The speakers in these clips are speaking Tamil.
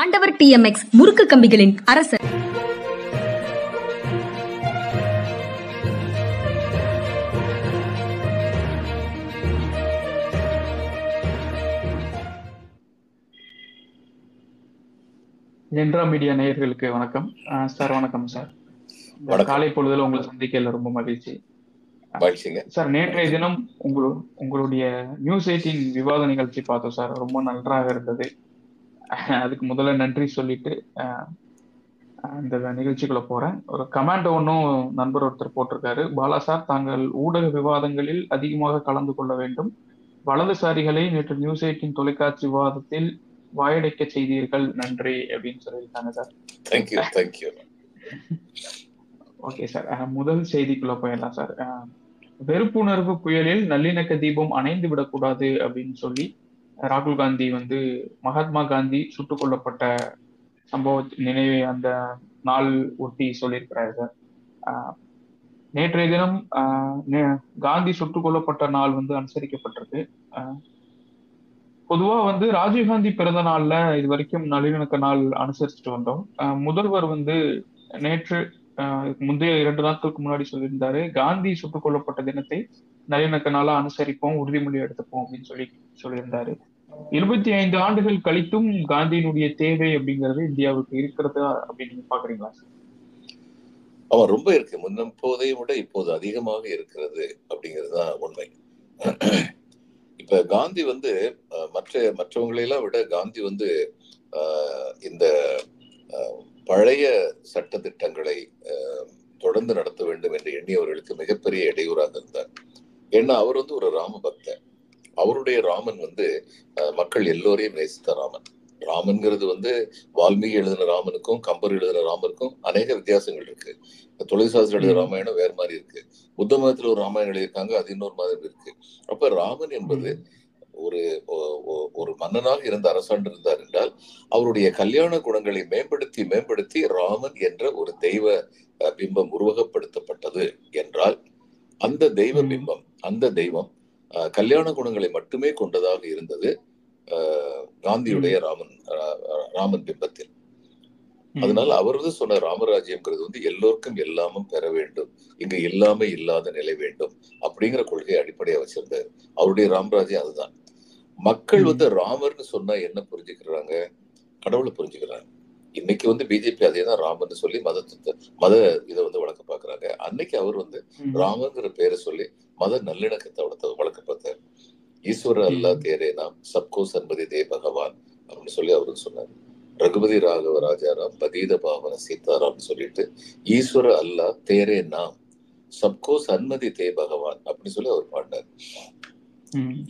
ஆண்டவர் டிஎம்எக்ஸ் முறுக்கு கம்பிகளின் அரசர். ஜென்ரா மீடியா நேயர்களுக்கு வணக்கம். சார் வணக்கம் சார். காலை பொழுதுல உங்களை சந்திக்கல ரொம்ப மகிழ்ச்சி. சார் நேற்றைய தினம் உங்களு உங்களுடைய நியூஸ் எயிட்டின் விவாத நிகழ்ச்சி பார்த்தோம் சார். ரொம்ப நன்றாக இருந்தது. அதுக்கு முதல்ல நன்றி சொல்லிட்டு அந்த நிகழ்ச்சிக்குள்ள போறேன். ஒரு கமெண்ட் ஒன்றும் நண்பர் ஒருத்தர் போட்டிருக்காரு. பாலா சார் தாங்கள் ஊடக விவாதங்களில் அதிகமாக கலந்து கொள்ள வேண்டும். வலதுசாரிகளை நேற்று நியூஸ் எயிட்டின் தொலைக்காட்சி விவாதத்தில் வாயடைக்க செய்தீர்கள். நன்றி அப்படின்னு சொல்லியிருக்காங்க sir. Thank you thank you okay sir. முதல் செய்திக்குள்ள போயிடலாம் சார். வெறுப்புணர்வு புயலில் நல்லிணக்க தீபம் அணைந்து விடக்கூடாது அப்படின்னு சொல்லி ராகுல் காந்தி வந்து மகாத்மா காந்தி சுட்டுக் கொல்லப்பட்ட சம்பவ நினைவை அந்த நாள் ஒட்டி சொல்லியிருக்கிறாரு சார். நேற்றைய தினம் காந்தி சுட்டுக் கொல்லப்பட்ட நாள் வந்து அனுசரிக்கப்பட்டிருக்கு. பொதுவா வந்து ராஜீவ்காந்தி பிறந்த நாள்ல இது வரைக்கும் நல்லிணக்க நாள் அனுசரிச்சுட்டு வந்தோம். அஹ், முதல்வர் வந்து நேற்று ஆஹ் முந்தைய இரண்டு நாட்களுக்கு முன்னாடி சொல்லியிருந்தாரு காந்தி சுட்டுக் கொல்லப்பட்ட தினத்தை நல்லிணக்கனால அனுசரிப்போம் உறுதிமொழி எடுத்துப்போம் அப்படின்னு சொல்லி சொல்லியிருந்தாரு. இருபத்தி ஐந்து ஆண்டுகள் கழித்தும் காந்தியினுடைய தேவை அப்படிங்கிறது இந்தியாவுக்கு இருக்கிறதா அப்படின்னு நீங்க பாக்குறீங்களா? சார்? அவன் ரொம்ப இருக்கு. முன்னம் போதை விட இப்போது அதிகமாக இருக்கிறது அப்படிங்கிறது தான் உண்மை. இப்ப காந்தி வந்து அஹ், மற்ற மற்றவங்களையெல்லாம் விட காந்தி வந்து இந்த பழைய சட்ட திட்டங்களை தொடர்ந்து நடத்த வேண்டும் என்று எண்ணியவர்களுக்கு மிகப்பெரிய இடையூறாக இருந்தார். ஏன்னா அவர் வந்து ஒரு ராம பக்தர். அவருடைய ராமன் வந்து மக்கள் எல்லோரையும் நேசித்த ராமன். ராமன்கிறது வந்து வால்மீகி எழுதின ராமனுக்கும் கம்பர் எழுதின ராமனுக்கும் அநேக வித்தியாசங்கள் இருக்கு. துளசிதாசர் எழுதின. ராமாயணம் வேற மாதிரி இருக்கு. புத்த மதத்துல ஒரு ராமாயணம் எழுதியிருக்காங்க அது இன்னொரு மாதிரி இருக்கு. அப்ப ராமன் என்பது ஒரு ஒரு மன்னனாக இருந்த அரசாண்டு இருந்தார் என்றால் அவருடைய கல்யாண குணங்களை மேம்படுத்தி மேம்படுத்தி ராமன் என்ற ஒரு தெய்வ பிம்பம் உருவகப்படுத்தப்பட்டது என்றால் அந்த தெய்வ. பிம்பம் அந்த தெய்வம் கல்யாண குணங்களை மட்டுமே கொண்டதாக இருந்தது காந்தியுடைய ராமன் ராமன் பிம்பத்தில். அதனால அவர் வந்து சொன்ன ராமராஜ்யம்ங்கிறது வந்து எல்லோருக்கும் எல்லாமும் பெற வேண்டும் இங்கு இல்லாம இல்லாத நிலை வேண்டும் அப்படிங்கிற கொள்கையை அடிப்படையா வச்சிருந்தாரு. அவருடைய ராமராஜ்யம் அதுதான். மக்கள். வந்து ராமர்னு சொன்னா என்ன புரிஞ்சுக்கிறாங்க? கடவுளை புரிஞ்சுக்கிறாங்க. இன்னைக்கு வந்து பிஜேபி அதே தான் ராமர்னு சொல்லி மதத்தை மத இதை வந்து வளர்க்க பாக்குறாங்க அன்னைக்கு அவர் வந்து. ராமங்கிற பேரை சொல்லி மத நல்லிணக்கத்தை வளர்க்க பார்த்தார் ஈஸ்வர அல்லா. தேரே நாம் சப்கோ சன்பதி தே பகவான் அப்படின்னு சொல்லி அவரு சொன்னார் ரகுபதி ராகவ ராஜாராம் பதீத பாவன சீதாராம் சொல்லிட்டு ஈஸ்வர அல்லா தேரே நாம் சப்கோ சன்மதி தே பகவான் அப்படின்னு சொல்லி அவர் பாடினார்.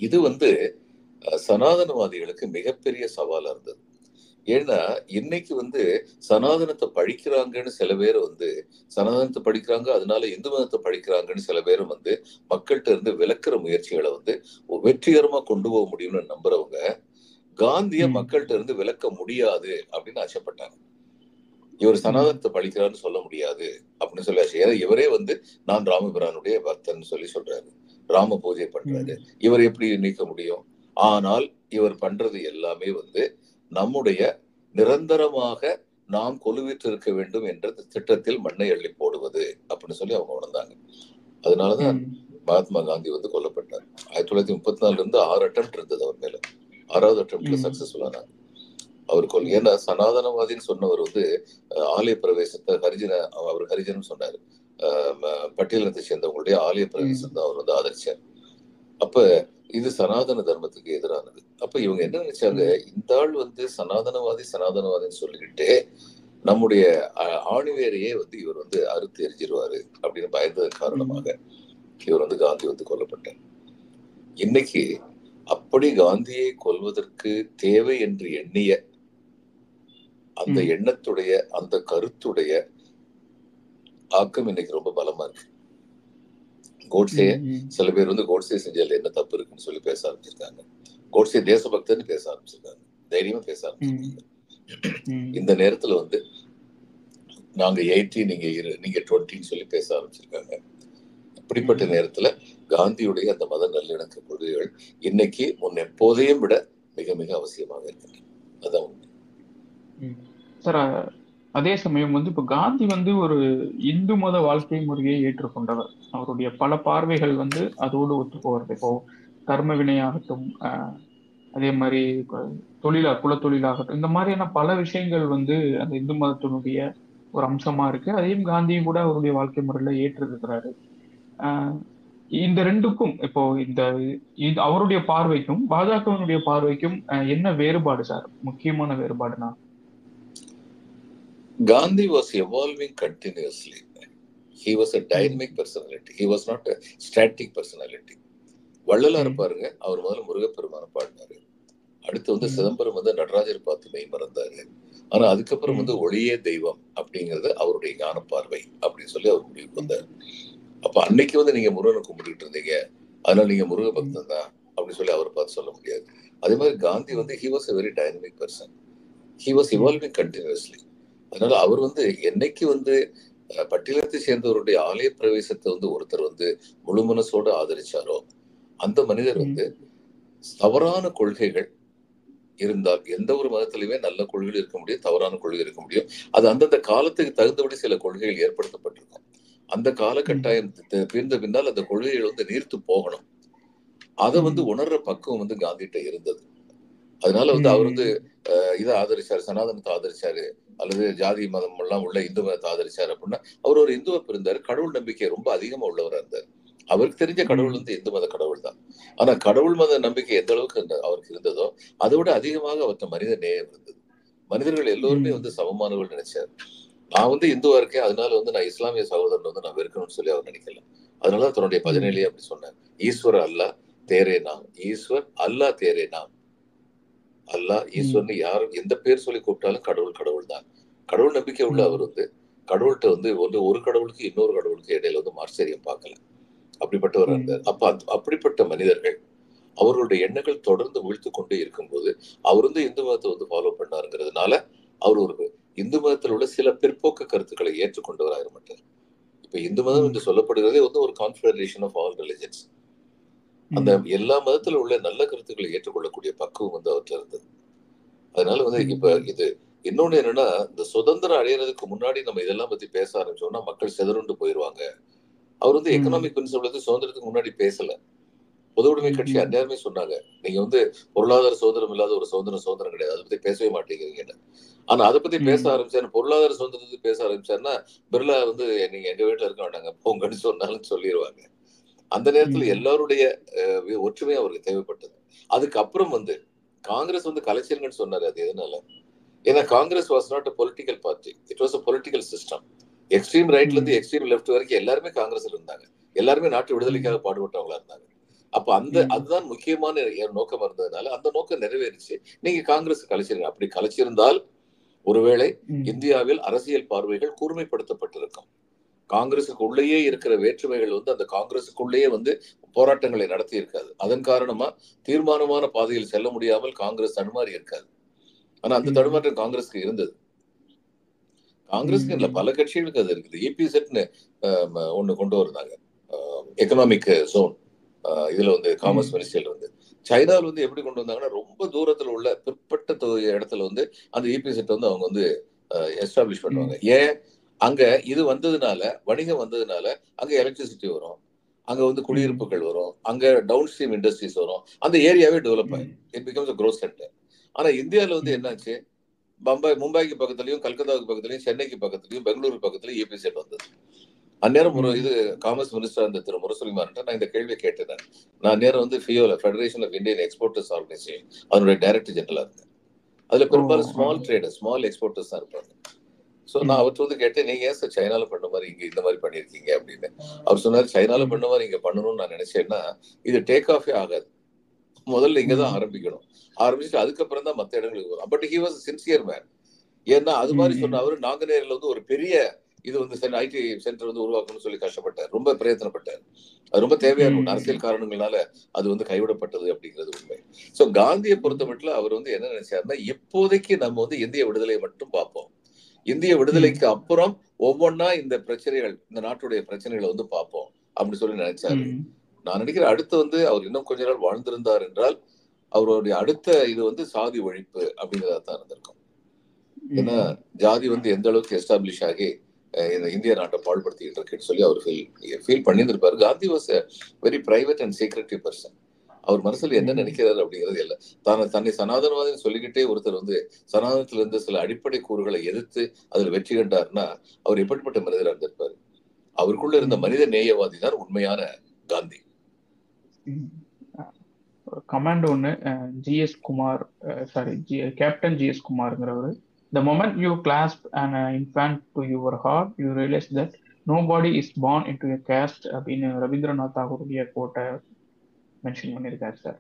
இது வந்து சனாதனவாதிகளுக்கு மிகப்பெரிய சவாலா இருந்தது ஏன்னா இன்னைக்கு வந்து சனாதனத்தை பழிக்கிறாங்கன்னு சில பேர் வந்து சனாதனத்தை படிக்கிறாங்க அதனால இந்து மதத்தை படிக்கிறாங்கன்னு சில பேரும் வந்து மக்கள்கிட்ட இருந்து விலக்குற முயற்சிகளை வந்து வெற்றிகரமா கொண்டு போக முடியும்னு நம்புறவங்க காந்திய. மக்கள்கிட்ட இருந்து விலக்க முடியாது அப்படின்னு ஆசைப்பட்டாங்க. இவர் சனாதனத்தை பழிக்கிறான்னு சொல்ல முடியாது அப்படின்னு சொல்லி ஆசை. ஏன்னா இவரே வந்து நான் ராமபிரானுடைய பக்தன் சொல்லி சொல்றாரு. ராம பூஜை பண்றாரு. இவர் எப்படி நீக்க முடியும்? ஆனால் இவர் பண்றது எல்லாமே வந்து நம்முடைய நிரந்தரமாக நாம் கொலுவிட்டு இருக்க வேண்டும் என்ற திட்டத்தில் மண்ணை அள்ளி போடுவது அப்படின்னு சொல்லி அவங்க உணர்ந்தாங்க. அதனாலதான். மகாத்மா காந்தி வந்து கொல்லப்பட்டார். ஆயிரத்தி தொள்ளாயிரத்தி முப்பத்தி நாலுல இருந்து ஆறு அட்டம் இருந்தது அவர் மேல. ஆறாவது அட்டம்ப்ட்ல ம். சக்சஸ்ஃபுல் ஆனாங்க அவர் கொல் ஏன்னா சனாதனவாதின்னு சொன்னவர் வந்து ஆலய பிரவேசத்தை ஹரிஜன அவர் ஹரிஜன் சொன்னாரு. பட்டியலினத்தை சேர்ந்தவங்களுடைய ஆலய பிரவேசம் தான் அவர் வந்து ஆதரிச்சார். அப்ப இது சனாதன தர்மத்துக்கு எதிரானது. அப்ப இவங்க என்ன நினைச்சாங்க? இந்த ஆள் வந்து சனாதனவாதி சனாதனவாதின்னு சொல்லிக்கிட்டு நம்முடைய ஆணிவேரையே வந்து இவர் வந்து அறுத்து எரிஞ்சிருவாரு அப்படின்னு பயந்ததன் காரணமாக இவர் வந்து காந்தி வந்து கொல்லப்பட்டார். இன்னைக்கு அப்படி காந்தியை கொல்வதற்கு தேவை என்று எண்ணிய அந்த. எண்ணத்துடைய அந்த கருத்துடைய ஆக்கம் இன்னைக்கு ரொம்ப பலமா இருக்கு. கோட்ஸே. சில பேர் வந்து கோட்ஸே செஞ்சதுல என்ன தப்பு இருக்குன்னு சொல்லி பேச ஆரம்பிச்சிருக்காங்க கோட்ஸே தேசபக்தன்னு பேச ஆரம்பிச்சிருக்காங்க தைரியமா பேச ஆரம்பிச்சிருக்காங்க. இந்த நேரத்துல வந்து நாங்க எயிட்டி நீங்க இரு நீங்க டுவெண்ட்டின்னு சொல்லி பேச ஆரம்பிச்சிருக்காங்க இப்படிப்பட்ட ம். நேரத்துல காந்தியுடைய அந்த மத நல்லிணக்க கொள்கைகள் இன்னைக்கு முன் எப்போதையும் விட மிக மிக அவசியமாக இருக்கின்றன அதான் உண்மை. சார் அதே சமயம் வந்து இப்போ காந்தி வந்து ஒரு இந்து மத வாழ்க்கை முறையை ஏற்றுக்கொண்டவர். அவருடைய பல பார்வைகள் வந்து அதோடு ஒத்து போகிறது இப்போ கர்ம வினையாகட்டும் அதே மாதிரி தொழிலா குலத்தொழிலாகட்டும் இந்த மாதிரியான பல விஷயங்கள் வந்து அந்த இந்து மதத்தினுடைய ஒரு அம்சமா இருக்கு. அதையும் காந்தியும் கூட அவருடைய வாழ்க்கை முறையில ஏற்றிருக்கிறாரு. இந்த ரெண்டுக்கும் இப்போ இந்த அவருடைய பார்வைக்கும் பாஜகவினுடைய பார்வைக்கும் என்ன வேறுபாடு சார்? முக்கியமான வேறுபாடுனா? Gandhi was evolving continuously. He was a dynamic personality. He was not a static personality. Vallalar ம். பாருங்க அவர் முதல்ல முருகப்பெருமான பாடினாரு அடுத்து வந்து ம். சிதம்பரம் வந்து நடராஜர் பார்த்து மெய் மறந்தாரு ஆனா அதுக்கப்புறம். வந்து ஒளியே தெய்வம் அப்படிங்கறது அவருடைய ஞான பார்வை அப்படின்னு சொல்லி அவர் முடிவுக்கு வந்தார் அப்ப அன்னைக்கு வந்து நீங்க முருகனை கும்பிட்டுட்டு இருந்தீங்க அதனால நீங்க முருக பக்தன் தான் அப்படின்னு சொல்லி அவர் பார்த்து சொல்ல முடியாது அதே மாதிரி காந்தி வந்து he was a very dynamic person he was evolving continuously அதனால அவர் வந்து என்னைக்கு வந்து பட்டியலத்தை சேர்ந்தவருடைய ஆலய பிரவேசத்தை வந்து ஒருத்தர் வந்து முழு மனசோட ஆதரிச்சாரோ அந்த மனிதர் வந்து தவறான கொள்கைகள் இருந்தால் எந்த ஒரு மதத்திலுமே நல்ல கொள்கைகள் இருக்க முடியும் தவறான கொள்கை இருக்க முடியும். அது அந்தந்த காலத்துக்கு தகுந்தபடி சில கொள்கைகள் ஏற்படுத்தப்பட்டிருக்கும். அந்த காலகட்டாயம் தி- பிறந்த பின்னால் அந்த கொள்கைகள் வந்து நீர்த்து போகணும். அதை வந்து உணர்ற பக்குவம் வந்து காந்திகிட்ட இருந்தது. அதனால வந்து அவர் வந்து இதை ஆதரிச்சாரு சனாதனத்தை ஆதரிச்சாரு அல்லது ஜாதி மதம் எல்லாம் உள்ள இந்து மதத்தை ஆதரிச்சாரு அப்படின்னா அவர் ஒரு இந்துவா இருந்தார் கடவுள் நம்பிக்கை ரொம்ப அதிகமா உள்ளவரா இருந்தார். அவருக்கு தெரிஞ்ச கடவுள் வந்து இந்து மத கடவுள் தான். ஆனா கடவுள் மத நம்பிக்கை எந்த அளவுக்கு அவருக்கு இருந்ததோ அதை விட அதிகமாக அவர்த்த மனித நேயம் இருந்தது. மனிதர்கள் எல்லோருமே. வந்து சமமானவர்கள் நினைச்சார். நான் வந்து இந்துவா இருக்கேன். அதனால வந்து நான் இஸ்லாமிய சகோதரன் வந்து நான் வெறுக்கணும்னு சொல்லி அவர் நினைக்கல. அதனால தான் தன்னுடைய பதினேழுலயே அப்படி சொன்னார். ஈஸ்வர் அல்லா தேரே நாம் ஈஸ்வர் அல்லா தேரே அல்லாஹ் ஈஸ்வர்னு யார் எந்த பேர் சொல்லி கூப்பிட்டாலும் கடவுள் கடவுள் தான் கடவுள் நம்பிக்கை உள்ள. அவர் வந்து கடவுள்கிட்ட வந்து வந்து ஒரு கடவுளுக்கு இன்னொரு கடவுளுக்கு இடையில வந்து மார்ச்சரியம் பார்க்கல அப்படிப்பட்டவர். இருந்தார் அப்ப அப்படிப்பட்ட மனிதர்கள் அவர்களுடைய எண்ணங்கள் தொடர்ந்து வீழ்த்து கொண்டே இருக்கும்போது அவர் வந்து இந்து மதத்தை வந்து ஃபாலோ பண்ணாருங்கிறதுனால அவர் ஒரு இந்து மதத்தில் உள்ள சில பிற்போக்கு கருத்துக்களை ஏற்றுக்கொண்டவராக மாட்டார் இப்ப இந்து மதம். என்று சொல்லப்படுகிறதே வந்து ஒரு கான்ஃபெடரேஷன் ஆஃப் ஆல் ரிலிஜன்ஸ் அந்த எல்லா மதத்துல உள்ள நல்ல கருத்துக்களை ஏற்றுக்கொள்ளக்கூடிய பக்குவம் வந்து அவர்கிட்ட இருந்தது அதனால வந்து. இப்ப இது இன்னொன்னு என்னன்னா இந்த சுதந்திரம் அடையிறதுக்கு முன்னாடி நம்ம இதெல்லாம் பத்தி பேச ஆரம்பிச்சோம்னா மக்கள் சிதறுண்டு போயிருவாங்க அவர் வந்து. எக்கனாமிக் பிரின்சிபல் வந்து சுதந்திரத்துக்கு முன்னாடி பேசல பொது உடைமை கட்சி. அந்நேரமே சொன்னாங்க நீங்க வந்து பொருளாதார சுதந்திரம் இல்லாத ஒரு சுதந்திரம் சுதந்திரம் கிடையாது அதை பத்தி பேசவே மாட்டேங்கிறீங்கன்னு ஆனா அதை பத்தி பேச. ஆரம்பிச்சாரு பொருளாதார சுதந்திரத்தை பேச ஆரம்பிச்சாருன்னா பிர்லா வந்து நீங்க எங்க வீட்டுல இருக்க மாட்டாங்க போங்கன்னு சொன்னாலும் சொல்லிடுவாங்க அந்த நேரத்துல. எல்லாருடைய ஒற்றுமை அவருக்கு தேவைப்பட்டது. அதுக்கப்புறம் வந்து காங்கிரஸ் வந்து கலைச்சிருங்கன்னு சொன்னாரு அது எதனால? ஏன்னா Congress was not a political party it was a political system extreme ரைட்ல இருந்து. எக்ஸ்ட்ரீம் லெஃப்ட் வரைக்கும் எல்லாருமே காங்கிரஸ் இருந்தாங்க. எல்லாருமே நாட்டு விடுதலைக்காக பாடுபட்டவங்களா இருந்தாங்க. அப்ப அந்த. அதுதான் முக்கியமான நோக்கம் இருந்ததுனால அந்த நோக்கம் நிறைவேறிச்சு. நீங்க காங்கிரஸ் கலைச்சிருங்க. அப்படி கலைச்சிருந்தால் ஒருவேளை. இந்தியாவில் அரசியல் பார்வைகள் கூர்மைப்படுத்தப்பட்டிருக்கும். காங்கிரசுக்கு உள்ளேயே இருக்கிற வேற்றுமைகள் வந்து அந்த காங்கிரசுக்குள்ளேயே வந்து போராட்டங்களை நடத்தி இருக்காது அதன் காரணமா தீர்மானமான பாதையில் செல்ல முடியாமல் காங்கிரஸ் தடுமாறி இருக்காது. ஆனா அந்த. தடுமாற்றம் காங்கிரஸ்க்கு இருந்தது. காங்கிரஸ்க்கு இல்ல. பல கட்சிகளுக்கு அது இருக்குது. இபிசெட்னு ஒண்ணு கொண்டு வந்தாங்க. எக்கனாமிக் ஜோன் இதுல வந்து காமர்ஸ் ம். மினிஸ்ட்ரியில வந்து. சைனாவில் வந்து எப்படி கொண்டு வந்தாங்கன்னா ரொம்ப தூரத்துல உள்ள பிற்பட்ட இடத்துல வந்து அந்த இபிசெட் வந்து அவங்க வந்து எஸ்டாப்ளிஷ் பண்ணுவாங்க. ஏன்? அங்க இது வந்ததுனால வணிகம் வந்ததுனால அங்க எலக்ட்ரிசிட்டி வரும். அங்க வந்து குடியிருப்புகள் வரும். அங்க டவுன் ஸ்ட்ரீம் இண்டஸ்ட்ரீஸ் வரும். அந்த ஏரியாவே டெவலப் ஆகும் it becomes a growth centre ஆனா இந்தியாவில் வந்து. என்னாச்சு? பம்பாய் மும்பைக்கு பக்கத்துலயும் கல்கத்தாவுக்கு பக்கத்துலயும் சென்னைக்கு பக்கத்துலயும் பெங்களூரு பக்கத்துலயும் ஏபி செட் வந்தது. அந்நேரம் ஒரு. இது காமர்ஸ் மினிஸ்டர் இருந்த திரு முரசொலிமார்ட்ட நான் இந்த கேள்வியை கேட்டேன் நான். நேரம் வந்து ஃபியோல federation of Indian exporters organisation அதனுடைய டைரக்டர் ஜெனரலா இருந்தேன். அதுல பெரும்பாலும் ஸ்மால். ட்ரேடர் ஸ்மால் எக்ஸ்போர்ட்டர்ஸ் தான் இருப்பாங்க. ஸோ ம். நான் அவர்கிட்ட வந்து கேட்டேன் நீங்க ஏன் சார் சைனால பண்ண மாதிரி இங்க இந்த மாதிரி பண்ணிருக்கீங்க அப்படின்னு. அவர் சொன்னார் சைனால. பண்ண மாதிரி இங்க பண்ணணும்னு நான் நினைச்சேன்னா இது டேக் ஆஃபே ஆகாது. முதல்ல இங்க தான். ஆரம்பிக்கணும். ஆரம்பிச்சுட்டு அதுக்கப்புறம் தான் மத்த இடங்களுக்கு வரும் but he was sincere man ஏன்னா அது மாதிரி. சொன்ன அவரு நாங்குநேரில் வந்து ஒரு பெரிய இது வந்து ஐடி சென்டர் வந்து உருவாக்கணும்னு சொல்லி கஷ்டப்பட்டார். ரொம்ப பிரயத்தனப்பட்டார். அது ரொம்ப தேவையான அரசியல் காரணங்களால அது வந்து கைவிடப்பட்டது அப்படிங்கிறது உண்மை. சோ காந்தியை பொறுத்த மட்டும் அவர் வந்து என்ன நினைச்சாருன்னா இப்போதைக்கு நம்ம வந்து இந்திய விடுதலையை மட்டும் பார்ப்போம். இந்திய விடுதலைக்கு அப்புறம் ஒவ்வொன்னா இந்த பிரச்சனைகள் இந்த நாட்டுடைய பிரச்சனைகளை வந்து பார்ப்போம் அப்படி சொல்லி நினைச்சாரு. நான் நினைக்கிறேன் அடுத்து வந்து அவர் இன்னும் கொஞ்ச நாள் வாழ்ந்திருந்தார் என்றால் அவருடைய அடுத்த இது வந்து சாதி ஒழிப்பு அப்படிங்கிறதா தான் இருந்திருக்கும். ஏன்னா ஜாதி வந்து எந்த அளவுக்கு எஸ்டாப்ளிஷ் ஆகி இந்த இந்திய நாட்டை பாழ்படுத்திக்கிட்டு இருக்குன்னு சொல்லி அவர் feel feel பண்ணியிருந்திருப்பாரு. Gandhi was very private and secretive person அவர் மனசுல என்ன. நினைக்கிறாரு அப்படிங்கிறது இல்லை. தான் தன்னை சனாதனவாதின்னு சொல்லிக்கிட்டே ஒருத்தர் வந்து சனாதனத்துல இருந்து சில அடிப்படை கூறுகளை எதிர்த்து அதில் வெற்றி கண்டாருன்னா அவர் எப்படிப்பட்ட மனிதராக இருந்திருப்பாரு? அவருக்குள்ள இருந்த மனித நேயவாதி தான் உண்மையான காந்தி. ஒரு கமாண்ட் ஒன்று GS Kumar sorry G captain GS குமார்ங்கிறவர். The moment you clasp an infant to your heart you realise that nobody is born into caste அப்படின்னு ரவீந்திரநாத் தாகூருடைய கோட்டை மென்ஷன் பண்ணியிருக்காரு சார்.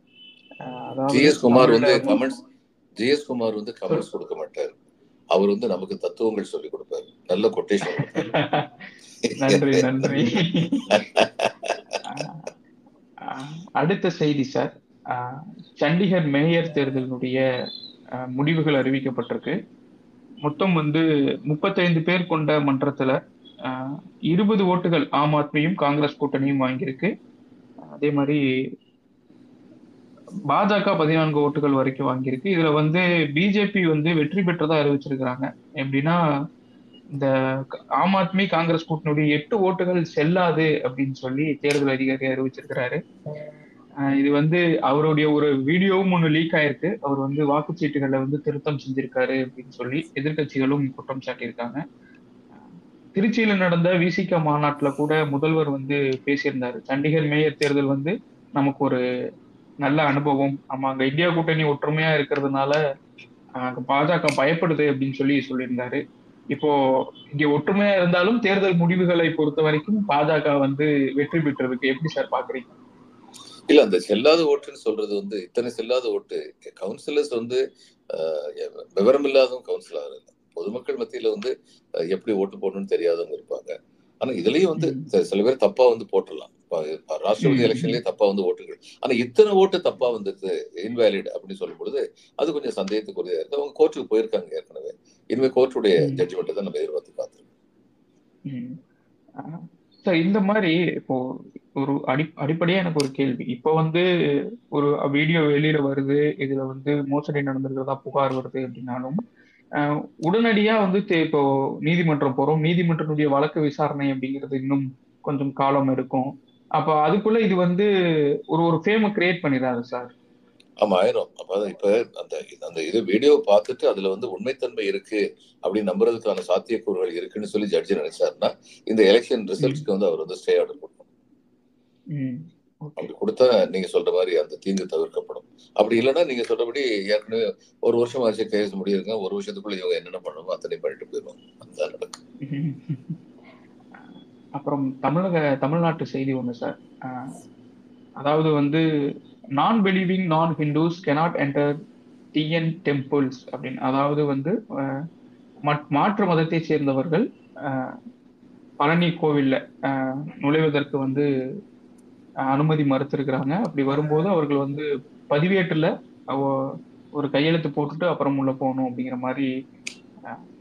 ஜிஎஸ் குமார் வந்து கமெண்ட்ஸ் ஜிஎஸ் குமார் வந்து கமெண்ட்ஸ் கொடுக்க மாட்டார். அவர் வந்து நமக்கு தத்துவங்கள் சொல்லி கொடுப்பாரு. நல்ல கொட்டேஷன் நன்றி நன்றி. அடுத்த செய்தி சார். சண்டிகர் மேயர் தேர்தலினுடைய முடிவுகள் அறிவிக்கப்பட்டிருக்கு. மொத்தம் வந்து முப்பத்தைந்து பேர் கொண்ட மன்றத்துல இருபது ஓட்டுகள் ஆம் ஆத்மியும் காங்கிரஸ் கூட்டணியும் வாங்கியிருக்கு. அதே மாதிரி பாஜக பதினான்கு ஓட்டுகள் வரைக்கும் வாங்கியிருக்கு. இதுல வந்து பிஜேபி வந்து வெற்றி பெற்றதா அறிவிச்சிருக்கிறாங்க. எப்படின்னா இந்த ஆம் ஆத்மி காங்கிரஸ் கூட்டணியுடைய எட்டு ஓட்டுகள் செல்லாது அப்படின்னு சொல்லி தேர்தல் அதிகாரி அறிவிச்சிருக்கிறாரு. இது வந்து அவருடைய ஒரு வீடியோவும் ஒன்று லீக் ஆயிருக்கு. அவர் வந்து வாக்குச்சீட்டுகளை வந்து திருத்தம் செஞ்சிருக்காரு அப்படின்னு சொல்லி எதிர்க்கட்சிகளும் குற்றம் சாட்டியிருக்காங்க. திருச்சியில நடந்த விசிக மாநாட்டுல கூட முதல்வர் வந்து பேசியிருந்தாரு. சண்டிகர் மேயர் தேர்தல் வந்து நமக்கு ஒரு நல்ல அனுபவம். நம்ம அங்க இந்தியா கூட்டணி ஒற்றுமையா இருக்கிறதுனால பாஜக பயப்படுது அப்படின்னு சொல்லி சொல்லியிருந்தாரு. இப்போ இங்க ஒற்றுமையா இருந்தாலும் தேர்தல் முடிவுகளை பொறுத்த வரைக்கும் பாஜக வந்து வெற்றி பெற்றிருக்கு எப்படி சார் பாக்குறீங்க? இல்ல அந்த செல்லாத ஓட்டுன்னு சொல்றது வந்து இத்தனை செல்லாத ஓட்டு கவுன்சிலர்ஸ் வந்து விவரம் இல்லாதவங்க கவுன்சிலர் இல்லை. பொதுமக்கள் மத்தியில வந்து எப்படி ஓட்டு போடணும்னு தெரியாதவங்க இருப்பாங்க. ஆனா இதுலயும் வந்து சில பேர் தப்பா வந்து போட்டுடலாம். ராஷ்டிரபதி. எலெக்ஷன்லயே தப்பா வந்து ஓட்டுகள். ஆனா இத்தனை ஓட்டு தப்பா வந்தது இன்வேலிட் அப்படின்னு சொல்லும் பொழுது அது கொஞ்சம் சந்தேகத்துக்குரியதா இருக்கு. அவங்க கோர்ட்டுக்கு போயிருக்காங்க ஏற்கனவே. இனிமே கோர்ட்டுடைய ம். ஜட்ஜ்மெண்ட்டை தான் நம்ம எதிர்பார்த்து காத்திருக்கோம். ம். ஆஹ் சார் இந்த மாதிரி இப்போ ஒரு அடி அடிப்படையா எனக்கு ஒரு கேள்வி. இப்போ வந்து ஒரு வீடியோ வெளியில வருது இதுல வந்து மோசடி நடந்திருக்கிறதா புகார் வருது அப்படின்னாலும் உடனடியா வந்து இப்போ நீதிமன்றம் போறோம். நீதிமன்றத்துடைய வழக்கு விசாரணை அப்படிங்கிறது இன்னும் கொஞ்சம் காலம் எடுக்கும். அப்ப அதுக்குள்ள இது வந்து ஒரு ஒரு ஃபேமை கிரியேட் பண்ணிடாது சார் ஆமா ஆயிரும். அப்ப இப்ப அந்த அந்த இது வீடியோ பார்த்துட்டு அதுல வந்து உண்மைத்தன்மை இருக்கு அப்படின்னு நம்புறதுக்கான சாத்தியக்கூறுகள் இருக்குன்னு சொல்லி ஜட்ஜி நினைச்சாருன்னா இந்த எலெக்ஷன் ரிசல்ட்ஸ்க்கு வந்து அவர் வந்து ஸ்டே ஆர்டர் கொடுக்கணும். அப்படி கொடுத்தா நீங்க சொல்ற மாதிரி அந்த தீங்கு தவிர்க்கப்படும். அப்படி இல்லைன்னா நீங்க சொல்றபடி ஏற்கனவே ஒரு வருஷம் ஆச்சு கேஸ் முடியிருங்க ஒரு வருஷத்துக்குள்ள இவங்க என்னென்ன பண்ணணுமோ அத்தனை பண்ணிட்டு போயிடுவாங்க. அதுதான் நடக்கும் அப்புறம் தமிழக தமிழ்நாட்டு செய்தி ஒன்று சார் அதாவது வந்து non believing non Hindus cannot enter TN temples அப்படின்னு. அதாவது வந்து மற்- மாற்று மதத்தை சேர்ந்தவர்கள் பழனி கோவில்ல நுழைவதற்கு வந்து அனுமதி மறுத்திருக்கிறாங்க. அப்படி வரும்போது அவர்கள் வந்து பதிவேட்டில் ஒரு கையெழுத்து போட்டுட்டு அப்புறம் உள்ள போகணும் அப்படிங்கிற மாதிரி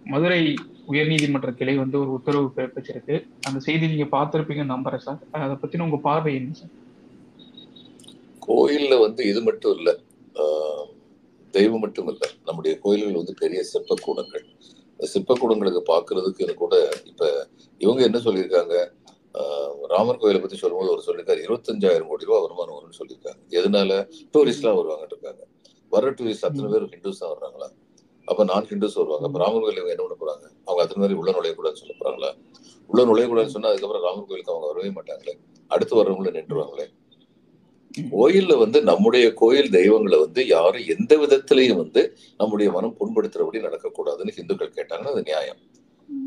மதுரை உயர்நீதிமன்ற கிளை வந்து ஒரு உத்தரவு பிறப்பிச்சிருக்கு. அந்த செய்தி நீங்க பார்த்திருப்பீங்கன்னு நம்புறேன் சார். அதை பத்தின உங்க பார்வை என்ன சார்? கோயில்ல வந்து இது மட்டும் இல்ல. ஆஹ் தெய்வம் மட்டும் இல்ல. நம்முடைய கோயில்கள் வந்து பெரிய சிற்பக்கூடங்கள். இந்த சிற்பக்கூடங்களுக்கு பாக்குறதுக்கு கூட இப்ப இவங்க என்ன சொல்லியிருக்காங்க? ராமர் கோயிலை பத்தி சொல்லும்போது ஒரு சொல்லியிருக்காரு இருபத்தஞ்சாயிரம் கோடி ரூபாய் வருமானம் வரும்னு சொல்லியிருக்காங்க. எதனால டூரிஸ்ட்லாம் வருவாங்கன்னு இருக்காங்க. வர டூரிஸ்ட் அத்தனை பேர் ஹிந்துஸ் தான் வர்றாங்களா? அப்ப நான் ஹிந்துஸ் வருவாங்க அப்ப ராமர் கோயில் என்ன பண்ண போறாங்க? அவங்க அத்தனை பேர் உள்ள நுழையக்கூடாதுன்னு சொல்ல போறாங்களா? உள்ள நுழையக்கூடாதுன்னு சொன்னா அதுக்கப்புறம் ராமர் கோயிலுக்கு அவங்க வரவே மாட்டாங்களே. அடுத்து வர்றவங்கள நின்றுவாங்களே கோயில்ல வந்து நம்முடைய கோயில் தெய்வங்களை வந்து யாரும் எந்த விதத்திலையும் வந்து நம்முடைய மனம் புண்படுத்துறபடி நடக்கக்கூடாதுன்னு இந்துக்கள் கேட்டாங்கன்னா அது நியாயம்.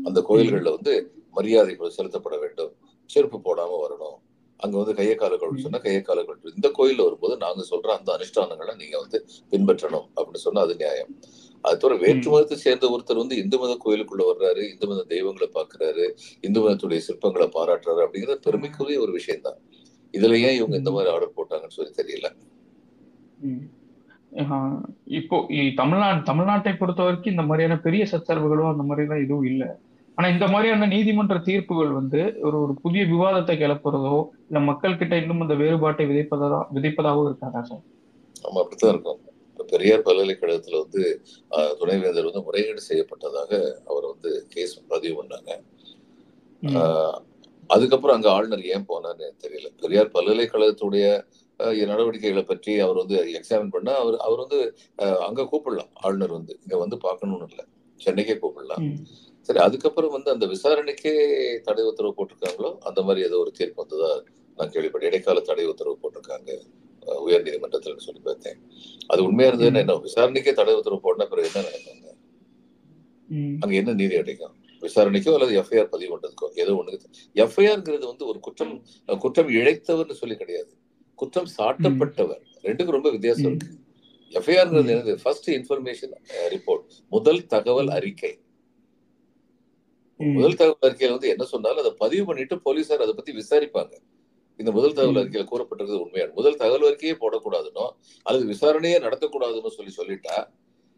அந்த கோயில்கள்ல வந்து மரியாதைகள் செலுத்தப்பட வேண்டும். செருப்பு போடாம வரணும். அங்க வந்து கையை கால கழுவு சொன்னா கையை கால கழுவு இந்த கோயில்ல வரும்போது நாங்க சொல்ற அந்த அனுஷ்டானங்களை நீங்க வந்து பின்பற்றணும் அப்படின்னு சொன்னா அது நியாயம். அது தவிர வேற்று மதத்தை சேர்ந்த ஒருத்தர் வந்து இந்து மத கோயிலுக்குள்ள வர்றாரு இந்து மத தெய்வங்களை பாக்குறாரு இந்து மதத்துடைய சிற்பங்களை பாராட்டுறாரு அப்படிங்கிறது பெருமைக்குரிய ஒரு விஷயம் தான் இதுல ஏன் இவங்க இந்த மாதிரி ஆர்டர் போட்டாங்கன்னு சொல்லி தெரியல. இப்போ தமிழ்நாடு தமிழ்நாட்டை பொறுத்த வரைக்கும் இந்த மாதிரியான பெரிய சச்சரவுகளோ அந்த மாதிரிலாம் எதுவும் இல்லை. ஆனா இந்த மாதிரியான நீதிமன்ற தீர்ப்புகள் வந்து ஒரு ஒரு புதிய விவாதத்தை கிளப்புறதோ இல்ல மக்கள் கிட்ட இன்னும் அந்த வேறுபாட்டை விதைப்பதா விதைப்பதாவோ இருக்காதா சார்? நம்ம அப்படித்தான் இருக்கோம். பெரியார் பல்கலைக்கழகத்துல வந்து துணைவேந்தர் வந்து முறைகேடு செய்யப்பட்டதாக அவர் வந்து கேஸ் பதிவு பண்ணாங்க. அதுக்கப்புறம் அங்க ஆளுநர் ஏன் போனார்னு தெரியல. பெரியார் பல்கலைக்கழகத்துடைய நடவடிக்கைகளை பற்றி அவர் வந்து எக்ஸாமின் பண்ணா அவர் அவர் வந்து அங்க கூப்பிடலாம். ஆளுநர் வந்து இங்க வந்து பார்க்கணும்னு இல்லை. சென்னைக்கே கூப்பிடலாம். சரி அதுக்கப்புறம் வந்து அந்த விசாரணைக்கே தடை உத்தரவு போட்டிருக்காங்களோ அந்த மாதிரி ஏதோ ஒரு தீர்ப்பு வந்ததா நான் கேள்விப்பட்டேன். இடைக்கால தடை உத்தரவு போட்டிருக்காங்க. உயர் நீதிமன்றத்தில் சொல்லி பார்த்தேன். அது உண்மையா இருந்ததுன்னா என்ன விசாரணைக்கே தடை உத்தரவு போடன பிறகு என்ன ம். அங்க என்ன நீதி அடைக்கும்? விசாரணைக்கோ அல்லது எஃப்ஐஆர் பதிவு பண்றதுக்கோ ஏதோ ஒண்ணுக்கு எஃப்ஐஆர்ங்கிறது வந்து ஒரு குற்றம் குற்றம் இழைத்தவர்னு சொல்லி கிடையாது. குற்றம் சாட்டப்பட்டவர். ரெண்டுக்கும் ரொம்ப வித்தியாசம். இருக்கு. எஃப்ஐஆர்ங்கிறது. என்னது? ஃபர்ஸ்ட் இன்ஃபர்மேஷன் ரிப்போர்ட் முதல் தகவல் அறிக்கை. முதல் தகவல் அறிக்கையில வந்து என்ன சொன்னாலும் அதை பதிவு பண்ணிட்டு போலீசார் அதை பத்தி விசாரிப்பாங்க. இந்த முதல் தகவல். அறிக்கையில கூறப்பட்டிருக்கிறது உண்மையான முதல் தகவல் அறிக்கையே போடக்கூடாதுனோ அல்லது விசாரணையே நடத்தக்கூடாதுன்னு சொல்லி சொல்லிட்டா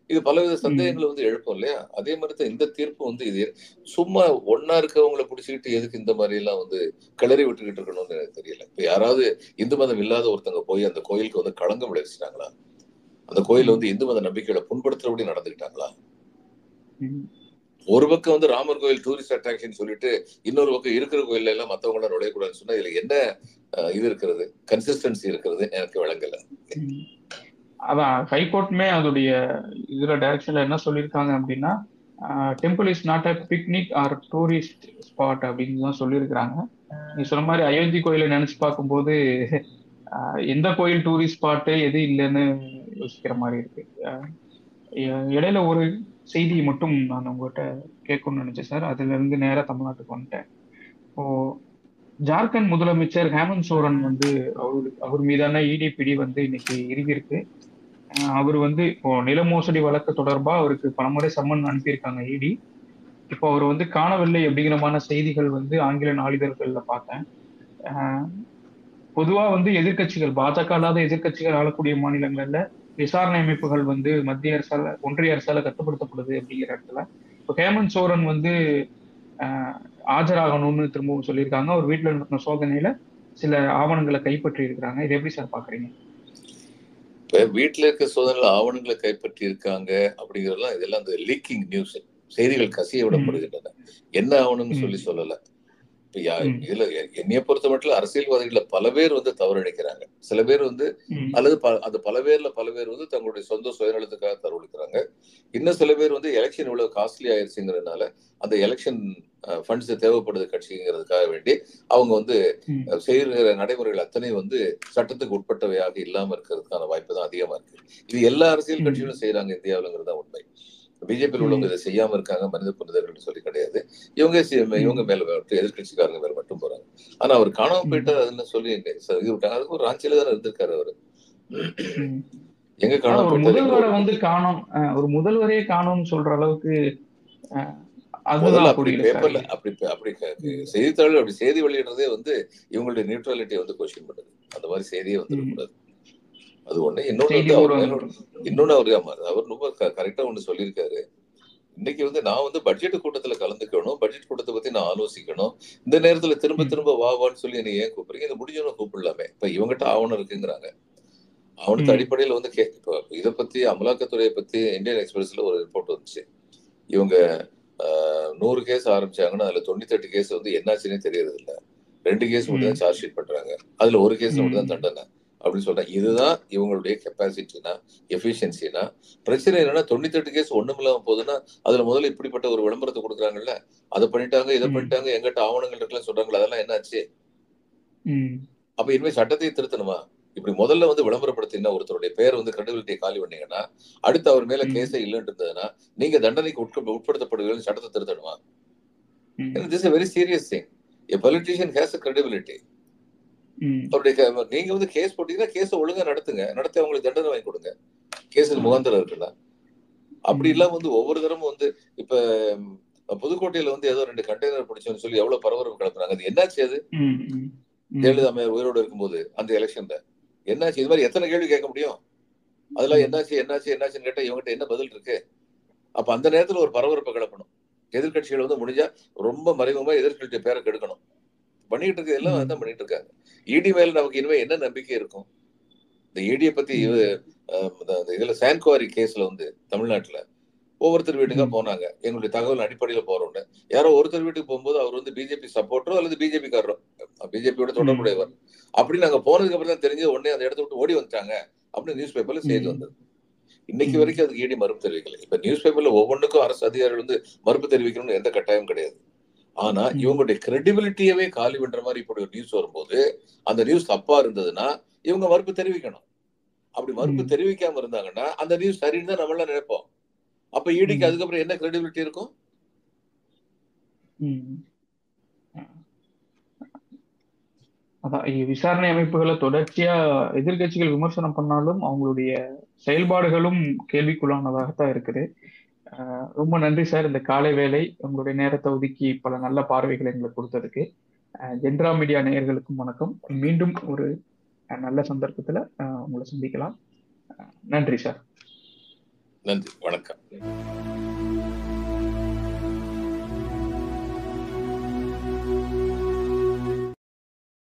இது பலவித சந்தேகங்களை வந்து எழுப்பும் இல்லையா? அதே மாதிரி தான் இந்த தீர்ப்பு வந்து இது சும்மா ஒன்னா இருக்கவங்களை பிடிச்சிக்கிட்டு எதுக்கு இந்த மாதிரி எல்லாம் வந்து கிளறி விட்டுக்கிட்டு இருக்கணும்னு எனக்கு தெரியல. இப்ப யாராவது இந்து மதம் இல்லாத ஒருத்தங்க போய் அந்த கோயிலுக்கு வந்து களங்கம் விளைவிச்சிட்டாங்களா? அந்த கோயில வந்து இந்து மத நம்பிக்கைகளை புண்படுத்துறபடி நடந்துக்கிட்டாங்களா. ஒரு பக்கம் வந்து ராமர் கோயில் டூரிஸ்ட் அட்ராக்ஷன் சொல்லிட்டு இன்னொரு பக்கம் இருக்கிற கோயில்ல எல்லாம் மத்தவங்க நுழைய நுழையக்கூடாதுன்னு சொன்னா இதுல என்ன இது இருக்கிறது? கன்சிஸ்டன்சி இருக்கிறது எனக்கு விளங்கல. அதான் ஹைகோர்ட்டுமே அதோடைய இதுல டைரக்ஷன்ல என்ன சொல்லியிருக்காங்க அப்படின்னா temple is not a picnic or tourist spot அப்படின்னு தான் சொல்லியிருக்கிறாங்க. நீ சொன்ன மாதிரி அயோத்தி கோயிலை நினைச்சு பார்க்கும்போது எந்த கோயில் டூரிஸ்ட் ஸ்பாட்டு எது இல்லைன்னு யோசிக்கிற மாதிரி இருக்கு. இடையில ஒரு செய்தி மட்டும் நான் உங்கள்கிட்ட கேட்கணும்னு நினைச்சேன் சார். அதுல இருந்து நேராக தமிழ்நாட்டுக்கு வந்துட்டேன். இப்போ ஜார்க்கண்ட் முதலமைச்சர் ஹேமந்த் சோரன் வந்து அவரு அவர் மீதான இடிபிடி வந்து இன்னைக்கு இறுகியிருக்கு. அவர் வந்து இப்போ நில மோசடி வழக்கு தொடர்பா அவருக்கு பலமுறை சம்மன் அனுப்பியிருக்காங்க இடி இப்போ அவர் வந்து காணவில்லை அப்படிங்கிறமான செய்திகள் வந்து ஆங்கில நாளிதழ்களில் பார்த்தேன். பொதுவாக பொதுவா வந்து எதிர்க்கட்சிகள் பாஜக அல்லாத எதிர்க்கட்சிகள் ஆளக்கூடிய மாநிலங்கள்ல விசாரணை அமைப்புகள் வந்து மத்திய அரசால ஒன்றிய அரசால கட்டுப்படுத்தப்படுது அப்படிங்கிற இடத்துல. இப்போ ஹேமந்த் சோரன் வந்து ஆஜராகணும்னு திரும்பவும் சொல்லியிருக்காங்க. அவர் வீட்டுல நடத்தின சோதனையில சில ஆவணங்களை கைப்பற்றி இருக்கிறாங்க இதை எப்படி சார் பாக்குறீங்க இப்ப வீட்டுல இருக்க சோதனையில ஆவணங்களை கைப்பற்றி இருக்காங்க அப்படிங்கறதெல்லாம் இதெல்லாம் அந்த லீக்கிங் நியூஸ் செய்திகள் கசிய விடப்படுகின்றன. என்ன ஆவணம்னு. சொல்லி சொல்லல. இப்ப. இதுல என்னைய பொறுத்த மட்டும் அரசியல்வாதிகள பல பேர் வந்து தவறளிக்கிறாங்க சில பேர் வந்து அல்லது அந்த பல பேர்ல பல பேர் வந்து தங்களுடைய சொந்த சுயநலத்துக்காக தவறளிக்கிறாங்க இன்னும் சில பேர் வந்து எலெக்ஷன் இவ்வளவு காஸ்ட்லி ஆயிருச்சுங்கிறதுனால அந்த எலெக்ஷன் ஃபண்ட்ஸ் தேவைப்படுது கட்சிங்கிறதுக்காக வேண்டி அவங்க வந்து செய்கிற நடைமுறைகள் அத்தனை வந்து சட்டத்துக்கு உட்பட்டவையாக இல்லாம இருக்கிறதுக்கான வாய்ப்பு தான் அதிகமா இருக்கு. இது எல்லா அரசியல். கட்சிகளும் செய்யறாங்க இந்தியாவிலங்கிறது தான் உண்மை. பிஜேபியில் உள்ளவங்க இதை செய்யாம இருக்காங்க மனித புனிதர்கள் சொல்லி கிடையாது. இவங்க இவங்க மேல எதிர்கட்சிக்காரங்க மேல மட்டும் போறாங்க. ஆனா அவர் காணாம போயிட்டு அதுன்னு சொல்லி விட்டாங்க. அதுக்கு ஒரு ராஞ்சியில தானே இருந்திருக்காரு அவரு. எங்க காணாம போயிட்டாரு? முதல்வரை வந்து காணோம் ஒரு முதல்வரே காணோம்னு சொல்ற அளவுக்கு அப்படி பேப்பர்ல அப்படி அப்படி செய்தித்தாள் அப்படி செய்தி வெளியிடுறதே வந்து இவங்களுடைய நியூட்ரலிட்டியை வந்து கொஸ்டின் பண்ணுது. அந்த மாதிரி செய்தியே வந்துடக்கூடாது. அது ஒண்ணு. மேல இன்னொன்னு அவர் அவர் ரொம்ப கரெக்டா ஒண்ணு சொல்லியிருக்காரு. இன்னைக்கு வந்து நான் வந்து பட்ஜெட் கூட்டத்துல கலந்துக்கணும். பட்ஜெட் கூட்டத்தை பத்தி நான் ஆலோசிக்கணும். இந்த நேரத்துல திரும்ப. திரும்ப வா வான்னு சொல்லி என்னை ஏன் கூப்பிடுறீங்க? இது முடிஞ்சவன கூப்பிடலாமே. இப்ப இவங்ககிட்ட ஆவணம் இருக்குங்கிறாங்க. ம். அடிப்படையில வந்து கே இப்போ இதை பத்தி அமலாக்கத்துறையை பத்தி இந்தியன் எக்ஸ்பிரஸ்ல ஒரு ரிப்போர்ட் வந்துச்சு. இவங்க ஆஹ், நூறு கேஸ் ஆரம்பிச்சாங்கன்னா அதுல தொண்ணூத்தி எட்டு கேஸ் வந்து என்னாச்சுன்னே தெரியறது இல்ல ரெண்டு கேஸ் மட்டும் தான் சார்ஜ் ஷீட் பண்றாங்க. அதுல ஒரு கேஸ் மட்டும் தான். தண்டனை. அப்படின்னு சொல்றாங்க இதுதான் இவங்களுடைய கெப்பாசிட்டினா எஃபிஷியன்சினா பிரச்சனை என்னன்னா தொண்ணூத்தி எட்டு கேஸ் ஒண்ணும் இல்லாம போகுதுன்னா அதுல முதல்ல இப்படிப்பட்ட ஒரு விளம்பரத்தை கொடுக்குறாங்கல்ல அதை பண்ணிட்டாங்க இதை. பண்ணிட்டாங்க எங்கிட்ட ஆவணங்கள் இருக்குல்ல சொல்றாங்களா அதெல்லாம் என்னாச்சு. அப்ப இனிமே சட்டத்தை திருத்தணுமா இப்படி முதல்ல வந்து விளம்பரப்படுத்தினா ஒருத்தருடைய பேர் வந்து கிரெடிபிலிட்டியை காலி பண்ணீங்கன்னா அடுத்து அவர் மேல. கேஸே இல்லைன்னு இருந்ததுன்னா நீங்க தண்டனைக்கு உட்க உட்படுத்தப்படுவீங்கன்னு சட்டத்தை திருத்தணுமா. This very serious thing a politician has a credibility க- நீங்க வந்து கேஸ் போட்டீங்கன்னா கேஸை ஒழுங்கா நடத்துங்க. நடத்தி அவங்களுக்கு தண்டனை வாங்கி கொடுங்க. கேஸுக்கு முகாந்திரம் இருக்குல்ல. அப்படி ம். இல்லாம வந்து ஒவ்வொரு தரமும் வந்து இப்ப புதுக்கோட்டையில வந்து ஏதோ ரெண்டு கண்டெய்னர் பிடிச்சோன்னு சொல்லி எவ்வளவு பரபரப்பு கிளப்புறாங்க. அது என்னாச்சு அது. ஜெயலலிதா அம்மையார் உயிரோடு இருக்கும்போது அந்த எலெக்ஷன்ல. என்னாச்சு? இது மாதிரி எத்தனை கேள்வி கேட்க முடியும்? அதெல்லாம். என்னாச்சு என்னாச்சு என்னாச்சுன்னு கேட்டா இவங்ககிட்ட என்ன பதில் இருக்கு? அப்ப அந்த நேரத்துல ஒரு பரபரப்பை கிளப்பணும். எதிர்க்கட்சிகள் வந்து முடிஞ்சா ரொம்ப மறைமுகமா எதிர்க்கட்சி பேரை கெடுக்கணும். பண்ணிட்டு இருக்க எல்லாம் ம். அதான் பண்ணிட்டு இருக்காங்க இடி மேல நமக்கு இனிமே என்ன நம்பிக்கை இருக்கும்? இந்த பத்தி அஹ், இந்த இந்த இதுல சான்குவாரி கேஸ்ல வந்து தமிழ்நாட்டுல ஒவ்வொருத்தர் வீட்டுக்கா. போனாங்க. எங்களுடைய தகவல் அடிப்படையில போறோம்னு. யாரோ ஒருத்தர் வீட்டுக்கு போகும்போது அவர் வந்து பிஜேபி சப்போர்ட்டரோ அல்லது பிஜேபி காரரோ பிஜேபியோட தொடர்புடையவர். அப்படி நாங்க போனதுக்கு அப்புறம் தான் தெரிஞ்சு உடனே அந்த இடத்த விட்டு ஓடி வந்துட்டாங்க அப்படின்னு நியூஸ் பேப்பர்ல செய்தி. வந்தது. இன்னைக்கு. வரைக்கும் அதுக்கு ஈடி மறுப்பு தெரிவிக்கல. இப்ப நியூஸ் பேப்பர்ல ஒவ்வொன்றுக்கும் அரசு அதிகாரிகள் வந்து மறுப்பு தெரிவிக்கணும்னு எந்த கட்டாயம் கிடையாது. ஆனா. இவங்களுடைய கிரெடிபிலிட்டியவே காலி பண்ற மாதிரி இப்படி ஒரு நியூஸ் வரும்போது அந்த நியூஸ் தப்பா இருந்ததுன்னா இவங்க மறுப்பு தெரிவிக்கணும் அப்படி மறுப்பு. தெரிவிக்காம இருந்தாங்கன்னா அந்த நியூஸ் சரின்னு தான் நம்மளாம் நினைப்போம் அப்ப ஈடிக்கு ம். அதுக்கப்புறம் என்ன கிரெடிபிலிட்டி இருக்கும். அதான் விசாரணை அமைப்புகளை தொடர்ச்சியா எதிர்க்கட்சிகள் விமர்சனம் பண்ணாலும் அவங்களுடைய செயல்பாடுகளும் கேள்விக்குள்ளானதாகத்தான் இருக்குது ரொம்ப நன்றி சார். இந்த காலை வேலை உங்களுடைய நேரத்தை ஒதுக்கி பல நல்ல பார்வைகளை எங்களுக்கு கொடுத்ததுக்கு. அஹ் ஜென்ரா மீடியா நேயர்களுக்கும் வணக்கம். மீண்டும் ஒரு அஹ், நல்ல சந்தர்ப்பத்துல உங்களை சந்திக்கலாம். அஹ் நன்றி சார். நன்றி. வணக்கம்.